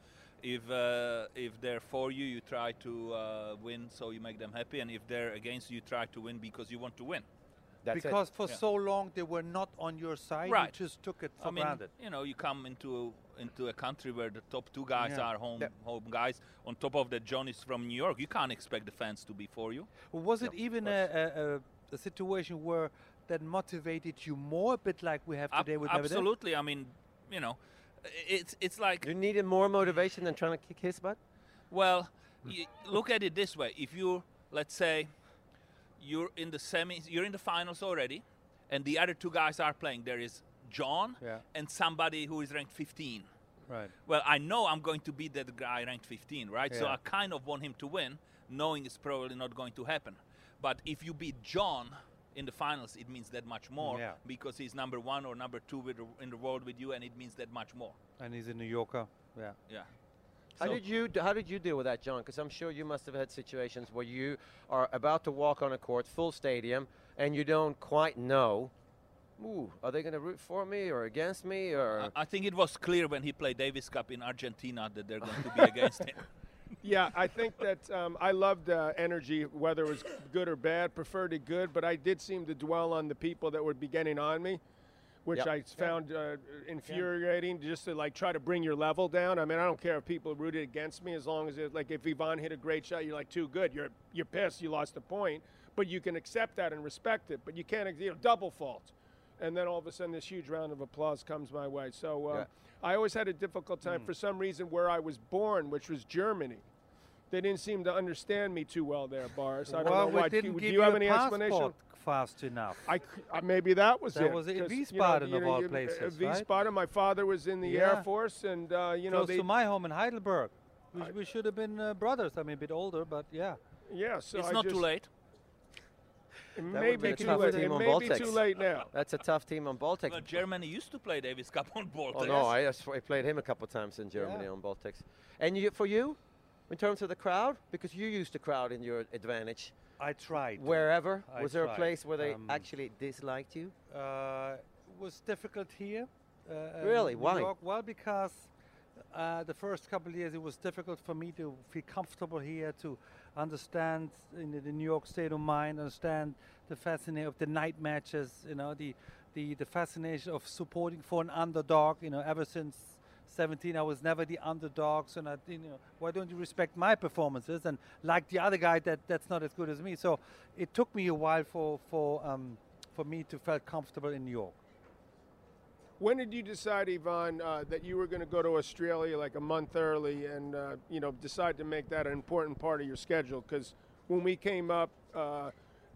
[SPEAKER 3] If uh, if they're for you, you try to uh, win, so you make them happy. And if they're against you, you try to win because you want to win.
[SPEAKER 1] That's it.
[SPEAKER 4] because for
[SPEAKER 3] Yeah.
[SPEAKER 4] so long they were not on your side.
[SPEAKER 3] Right.
[SPEAKER 4] You just took it for
[SPEAKER 3] I mean,
[SPEAKER 4] granted.
[SPEAKER 3] you know, you come into into a country where the top two guys
[SPEAKER 4] Yeah.
[SPEAKER 3] are home
[SPEAKER 1] Yeah.
[SPEAKER 3] home guys. On top of that, John is from New York. You can't expect the fans to be for you.
[SPEAKER 4] Was it
[SPEAKER 1] Yep,
[SPEAKER 4] even a, a, a, a situation where that motivated you more, a bit like we have
[SPEAKER 3] Ab-
[SPEAKER 4] today with Medvedev?
[SPEAKER 3] absolutely. I mean, you know, it's it's like
[SPEAKER 1] You needed more motivation than trying to kick his butt.
[SPEAKER 3] Well, y- look at it this way: if you, let's say, you're in the semis, you're in the finals already, and the other two guys are playing. There is John
[SPEAKER 4] Yeah.
[SPEAKER 3] and somebody who is ranked 15.
[SPEAKER 4] Right.
[SPEAKER 3] Well, I know I'm going to beat that guy ranked 15, right?
[SPEAKER 4] Yeah.
[SPEAKER 3] So I kind of want him to win, knowing it's probably not going to happen. But if you beat John in the finals, it means that much more
[SPEAKER 4] Yeah.
[SPEAKER 3] because he's number one or number two with, in the world with you, and it means that much more.
[SPEAKER 4] And he's a New Yorker. Yeah.
[SPEAKER 3] Yeah.
[SPEAKER 1] How
[SPEAKER 3] So-
[SPEAKER 1] did you How did you deal with that, John? Because I'm sure you must have had situations where you are about to walk on a court, full stadium, and you don't quite know. Ooh, are they going to root for me or against me or?
[SPEAKER 3] I- I think it was clear when he played Davis Cup in Argentina that they're going to be against him.
[SPEAKER 2] Yeah, I think that um, I loved uh, energy, whether it was good or bad, preferred it good, but I did seem to dwell on the people that would be getting on me, which
[SPEAKER 1] Yep.
[SPEAKER 2] I found uh, infuriating just to like try to bring your level down. I mean, I don't care if people rooted against me as long as it, like if Ivan hit a great shot, you're like too good. You're you're pissed, you lost a point, but you can accept that and respect it. But you can't, you know, double fault. And then all of a sudden, this huge round of applause comes my way. So uh,
[SPEAKER 1] Yeah.
[SPEAKER 2] I always had a difficult time for some reason where I was born, which was Germany. They didn't seem to understand me too well there, Boris. I don't know why.
[SPEAKER 4] didn't
[SPEAKER 2] Do
[SPEAKER 4] give
[SPEAKER 2] you have
[SPEAKER 4] a
[SPEAKER 2] any explanation?
[SPEAKER 4] passport fast enough.
[SPEAKER 2] I, c- uh, maybe that was
[SPEAKER 4] That
[SPEAKER 2] it.
[SPEAKER 4] was in
[SPEAKER 2] 'cause, you know,
[SPEAKER 4] Wiesbaden, of all
[SPEAKER 2] you-
[SPEAKER 4] places,
[SPEAKER 2] uh,
[SPEAKER 4] right?
[SPEAKER 2] Wiesbaden. My father was in the Air Force, and uh, you know
[SPEAKER 4] Close
[SPEAKER 2] they.
[SPEAKER 4] to my home in Heidelberg. We, we should have been uh, brothers. I mean, a bit older, but yeah.
[SPEAKER 2] yeah, so
[SPEAKER 3] it's
[SPEAKER 2] I
[SPEAKER 3] not
[SPEAKER 2] just,
[SPEAKER 3] too late.
[SPEAKER 2] It
[SPEAKER 1] would've
[SPEAKER 2] may
[SPEAKER 1] been
[SPEAKER 2] be
[SPEAKER 1] a
[SPEAKER 2] too
[SPEAKER 1] tough
[SPEAKER 2] late.
[SPEAKER 1] team
[SPEAKER 2] It
[SPEAKER 1] on
[SPEAKER 2] may be too late now.
[SPEAKER 1] That's a tough team on Bolltex.
[SPEAKER 3] Well, Germany used to play Davis Cup on Bolltex.
[SPEAKER 1] Oh no, I, I played him a couple of times in Germany
[SPEAKER 4] Yeah.
[SPEAKER 1] on Bolltex. And you, for you, in terms of the crowd, because you used the crowd in your advantage.
[SPEAKER 4] I tried.
[SPEAKER 1] Wherever
[SPEAKER 4] I
[SPEAKER 1] was there a place where they
[SPEAKER 4] Um,
[SPEAKER 1] actually disliked you?
[SPEAKER 4] Uh, it was difficult here. Uh, uh,
[SPEAKER 1] Really? Why?
[SPEAKER 4] York. Well, because uh, the first couple of years it was difficult for me to feel comfortable here, to understand in the, the New York state of mind, understand the fascination of the night matches. You know, the the the fascination of supporting for an underdog. You know, ever since 17, I was never the underdog. So, not, you know, why don't you respect my performances and like the other guy that that's not as good as me? So, it took me a while for for um, for me to feel comfortable in New York.
[SPEAKER 2] When did you decide, Ivan, uh, that you were going to go to Australia like a month early, and uh, you know decide to make that an important part of your schedule? Because when we came up, uh,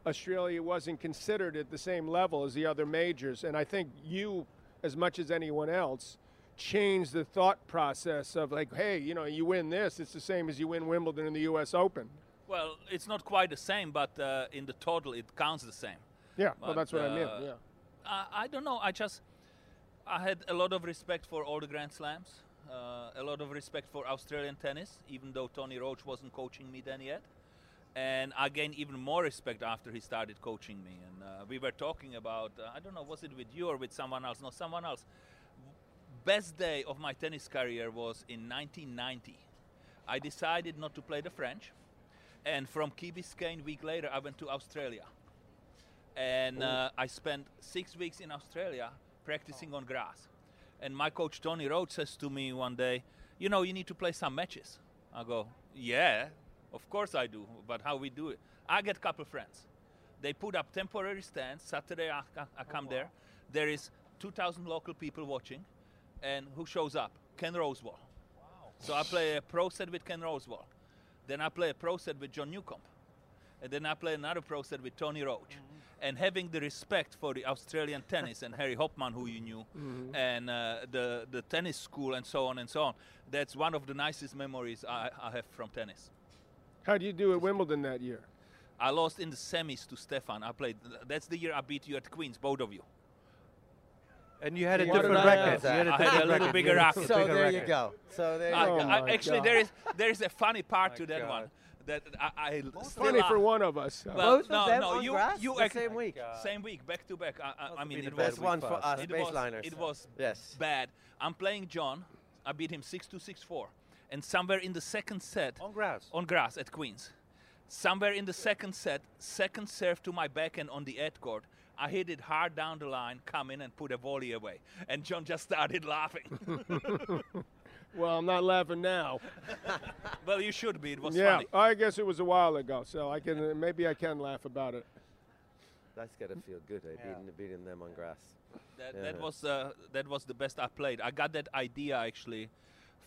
[SPEAKER 2] Australia wasn't considered at the same level as the other majors, and I think you, as much as anyone else, changed the thought process of like, hey, you know, you win this, it's the same as you win Wimbledon and the U.S. Open.
[SPEAKER 3] Well, it's not quite the same, but uh, in the total, it counts the same.
[SPEAKER 2] Yeah, well,
[SPEAKER 3] But,
[SPEAKER 2] that's what I meant.
[SPEAKER 3] uh,
[SPEAKER 2] Yeah.
[SPEAKER 3] I, I don't know. I just I had a lot of respect for all the Grand Slams. Uh, a lot of respect for Australian tennis, even though Tony Roche wasn't coaching me then yet. And I gained even more respect after he started coaching me. And uh, we were talking about uh, I don't know was it with you or with someone else? No, someone else. Best day of my tennis career was in 1990. I decided not to play the French, and from Key Biscayne, week later, I went to Australia and uh, I spent six weeks in Australia practicing on grass. And my coach Tony Roche says to me one day, "You know, you need to play some matches." I go, "Yeah, of course I do, but how we do it?" I get a couple friends. They put up temporary stands. Saturday I, I- come oh, there. There is 2,000 local people watching, and who shows up? Ken Rosewall. So I play a pro set with Ken Rosewall. Then I play a pro set with John Newcombe. And then I play another pro set with Tony Roche. And having the respect for the Australian tennis and Harry Hopman, who you knew, and uh, the the tennis school and so on and so on. That's one of the nicest memories I, I have from tennis.
[SPEAKER 2] How do you do at Wimbledon that year?
[SPEAKER 3] I lost in the semis to Stefan. I played. That's the year I beat you at Queens, both of you.
[SPEAKER 4] And you had a
[SPEAKER 1] What
[SPEAKER 4] different
[SPEAKER 1] did I
[SPEAKER 4] racket. You had
[SPEAKER 3] I had a little bigger
[SPEAKER 4] You had a
[SPEAKER 3] racket.
[SPEAKER 1] So
[SPEAKER 4] bigger
[SPEAKER 1] there you go. So there you
[SPEAKER 3] I-
[SPEAKER 2] Oh
[SPEAKER 1] go.
[SPEAKER 3] I- actually,
[SPEAKER 2] God.
[SPEAKER 3] there is there is a funny part
[SPEAKER 4] My
[SPEAKER 3] to that one.
[SPEAKER 4] God.
[SPEAKER 3] That I, I still
[SPEAKER 2] Funny
[SPEAKER 3] are-
[SPEAKER 2] for one of us.
[SPEAKER 3] Well,
[SPEAKER 1] Both
[SPEAKER 3] no,
[SPEAKER 1] of them
[SPEAKER 3] no,
[SPEAKER 1] on
[SPEAKER 3] you,
[SPEAKER 1] grass
[SPEAKER 3] you
[SPEAKER 1] the
[SPEAKER 3] ac-
[SPEAKER 1] same week.
[SPEAKER 3] Same week, back to back. I, I, I mean,
[SPEAKER 4] have
[SPEAKER 3] it was
[SPEAKER 1] one for
[SPEAKER 4] us,
[SPEAKER 1] us
[SPEAKER 4] huh?
[SPEAKER 3] it was
[SPEAKER 1] baseliners.
[SPEAKER 3] it was
[SPEAKER 1] Yes.
[SPEAKER 3] bad. I'm playing John. I beat him six two six four, and somewhere in the second set
[SPEAKER 4] On grass.
[SPEAKER 3] on grass at Queens, somewhere in the second set, second serve to my backhand on the ad court. I hit it hard down the line, come in and put a volley away, and John just started laughing.
[SPEAKER 2] Well, I'm not laughing now.
[SPEAKER 3] well, you should be. It was
[SPEAKER 2] yeah,
[SPEAKER 3] funny.
[SPEAKER 2] I guess it was a while ago, so I can uh, maybe I can laugh about it.
[SPEAKER 1] That's gotta feel good, eh? Beating, beating them on grass.
[SPEAKER 3] That,
[SPEAKER 1] Yeah.
[SPEAKER 3] that was uh, that was the best I played. I got that idea actually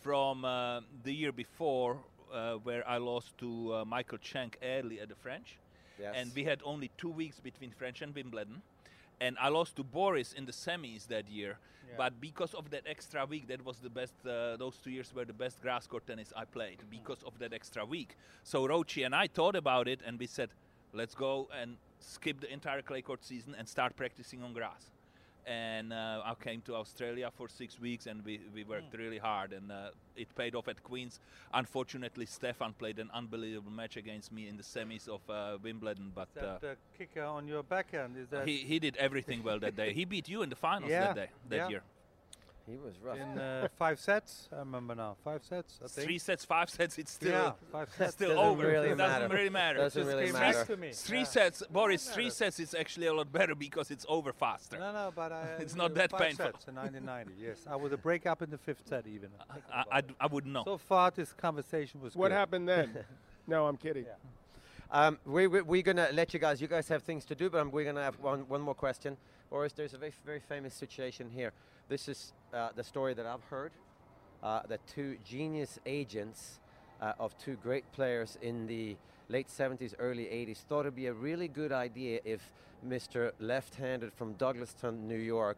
[SPEAKER 3] from uh, the year before, uh, where I lost to uh, Michael Chang early at the French,
[SPEAKER 1] Yes.
[SPEAKER 3] and we had only two weeks between French and Wimbledon, and I lost to Boris in the semis that year. But because of that extra week, that was the best. Uh, those two years were the best grass court tennis I played because of that extra week. So Rochey and I thought about it, and we said, let's go and skip the entire clay court season and start practicing on grass and uh, I came to Australia for six weeks, and we, we worked really hard, and uh, it paid off at Queens. Unfortunately, Stefan played an unbelievable match against me in the semis of uh, Wimbledon, but uh,
[SPEAKER 4] that the kicker on your backhand? Is that
[SPEAKER 3] he, he did everything well that day. He beat you in the finals
[SPEAKER 4] Yeah,
[SPEAKER 3] that day, that
[SPEAKER 4] yeah.
[SPEAKER 3] year.
[SPEAKER 1] He was rough.
[SPEAKER 4] in uh, five sets? I remember now. Five sets, I think.
[SPEAKER 3] Three sets, five sets, it's still
[SPEAKER 4] yeah, five sets.
[SPEAKER 3] still
[SPEAKER 1] Doesn't
[SPEAKER 3] over.
[SPEAKER 1] really
[SPEAKER 3] it doesn't really matter.
[SPEAKER 1] Doesn't really matter.
[SPEAKER 4] back to me.
[SPEAKER 3] Three
[SPEAKER 4] Yeah.
[SPEAKER 3] sets, Boris. Three
[SPEAKER 4] matter.
[SPEAKER 3] sets is actually a lot better because it's over faster.
[SPEAKER 4] No, no, but I,
[SPEAKER 3] It's not that
[SPEAKER 4] five
[SPEAKER 3] painful.
[SPEAKER 4] Sets in 1990, yes. I was a break up in the fifth set even.
[SPEAKER 3] I, I. I wouldn't know.
[SPEAKER 4] So far, this conversation was
[SPEAKER 2] What
[SPEAKER 4] good.
[SPEAKER 2] happened then? no, I'm kidding.
[SPEAKER 1] Um, we, we, we're going to let you guys, you guys have things to do, but um, we're going to have one, one more question. Boris, there's a very, very famous situation here. This is uh, the story that I've heard uh, that two genius agents uh, of two great players in the late 70s, early 80s thought it'd be a really good idea if Mr. Left handed from Douglaston, New York,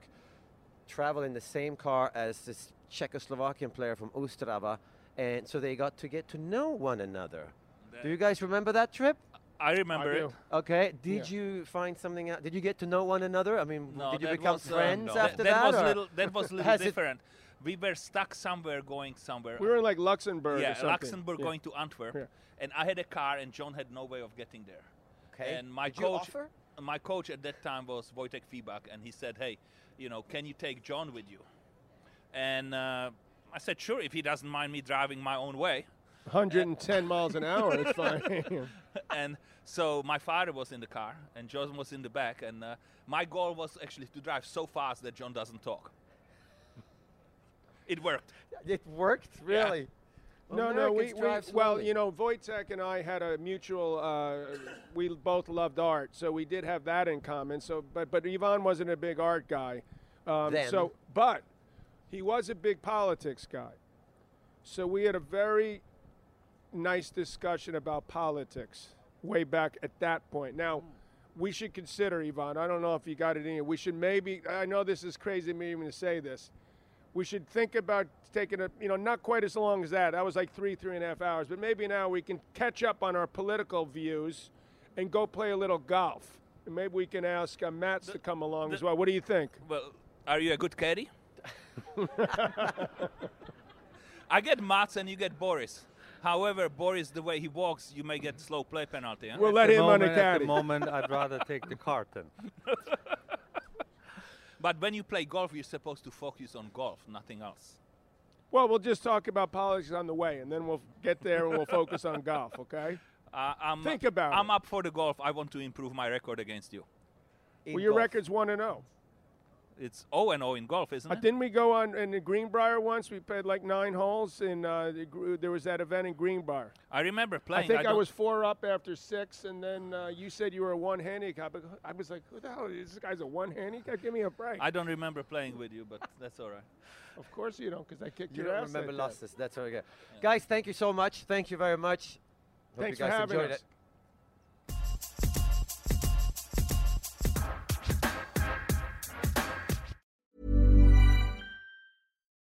[SPEAKER 1] traveled in the same car as this Czechoslovakian player from Ostrava, and so they got to get to know one another. Do you guys remember that trip?
[SPEAKER 3] I remember
[SPEAKER 2] I
[SPEAKER 3] it.
[SPEAKER 1] Okay. Did
[SPEAKER 2] Yeah.
[SPEAKER 1] you find something out? Did you get to know one another? I mean,
[SPEAKER 3] No,
[SPEAKER 1] did you become
[SPEAKER 3] was, uh,
[SPEAKER 1] friends
[SPEAKER 3] no.
[SPEAKER 1] after
[SPEAKER 3] that,
[SPEAKER 1] that?
[SPEAKER 3] was
[SPEAKER 1] or-
[SPEAKER 3] little. That was a little different. We were stuck somewhere, going somewhere.
[SPEAKER 2] We were in like Luxembourg or
[SPEAKER 3] yeah,
[SPEAKER 2] something.
[SPEAKER 3] Luxembourg,
[SPEAKER 2] Yeah.
[SPEAKER 3] going to Antwerp,
[SPEAKER 2] Yeah.
[SPEAKER 3] and I had a car, and John had no way of getting there.
[SPEAKER 1] okay.
[SPEAKER 3] And my
[SPEAKER 1] Did you
[SPEAKER 3] coach,
[SPEAKER 1] offer?
[SPEAKER 3] my coach at that time was Wojtek Fibak, and he said, "Hey, you know, can you take John with you?" And uh, I said, "Sure, if he doesn't mind me driving my own way."
[SPEAKER 2] 110 miles an hour. It's fine.
[SPEAKER 3] and so my father was in the car, and John was in the back, and uh, my goal was actually to drive so fast that John doesn't talk. It worked.
[SPEAKER 1] It worked, really.
[SPEAKER 2] no, no. We, we well, you know, Wojtek and I had a mutual. Uh, we both loved art, so we did have that in common. So, but but Ivan wasn't a big art guy. Um,
[SPEAKER 1] Then.
[SPEAKER 2] So, but he was a big politics guy. So we had a very nice discussion about politics way back at that point. Now, we should consider, Ivan, I don't know if you got it in here. We should maybe, I know this is crazy me even to say this. We should think about taking a, you know, not quite as long as that. That was like three, three and a half hours. But maybe now we can catch up on our political views and go play a little golf. And maybe we can ask uh, Mats to come along as well. What do you think?
[SPEAKER 3] Well, are you a good caddy? I get Mats and you get Boris. However, Boris, the way he walks, you may get slow play penalty. Huh?
[SPEAKER 2] We'll let
[SPEAKER 4] the
[SPEAKER 2] him on the
[SPEAKER 4] moment, At the moment, I'd rather take the carton.
[SPEAKER 3] But when you play golf, you're supposed to focus on golf, nothing else.
[SPEAKER 2] Well, we'll just talk about politics on the way, and then we'll get there and we'll focus on golf, okay?
[SPEAKER 3] Uh, I'm,
[SPEAKER 2] Think about
[SPEAKER 3] I'm
[SPEAKER 2] it.
[SPEAKER 3] up for the golf. I want to improve my record against you.
[SPEAKER 1] In
[SPEAKER 2] Well, your
[SPEAKER 1] golf.
[SPEAKER 2] record's 1 and 0.
[SPEAKER 3] It's O and O in golf, isn't
[SPEAKER 2] Uh,
[SPEAKER 3] it?
[SPEAKER 2] didn't we go on in the Greenbrier once? We played like nine holes, and uh, the, there was that event in Greenbrier.
[SPEAKER 3] I remember playing.
[SPEAKER 2] I think I,
[SPEAKER 3] don't-
[SPEAKER 2] was four up after six, and then uh, you said you were a one handicap. I was like, "Who the hell? is This guy's a one handicap? Give me a break."
[SPEAKER 3] I don't remember playing with you, but that's all right.
[SPEAKER 2] of course you don't, because I kicked
[SPEAKER 1] You
[SPEAKER 2] your
[SPEAKER 1] don't remember
[SPEAKER 2] that day.
[SPEAKER 1] losses. That's all good. Guys, thank you so much. Thank you very much. Hope
[SPEAKER 2] Thanks
[SPEAKER 1] you
[SPEAKER 2] for
[SPEAKER 1] guys
[SPEAKER 2] having
[SPEAKER 1] enjoyed
[SPEAKER 2] us.
[SPEAKER 1] it.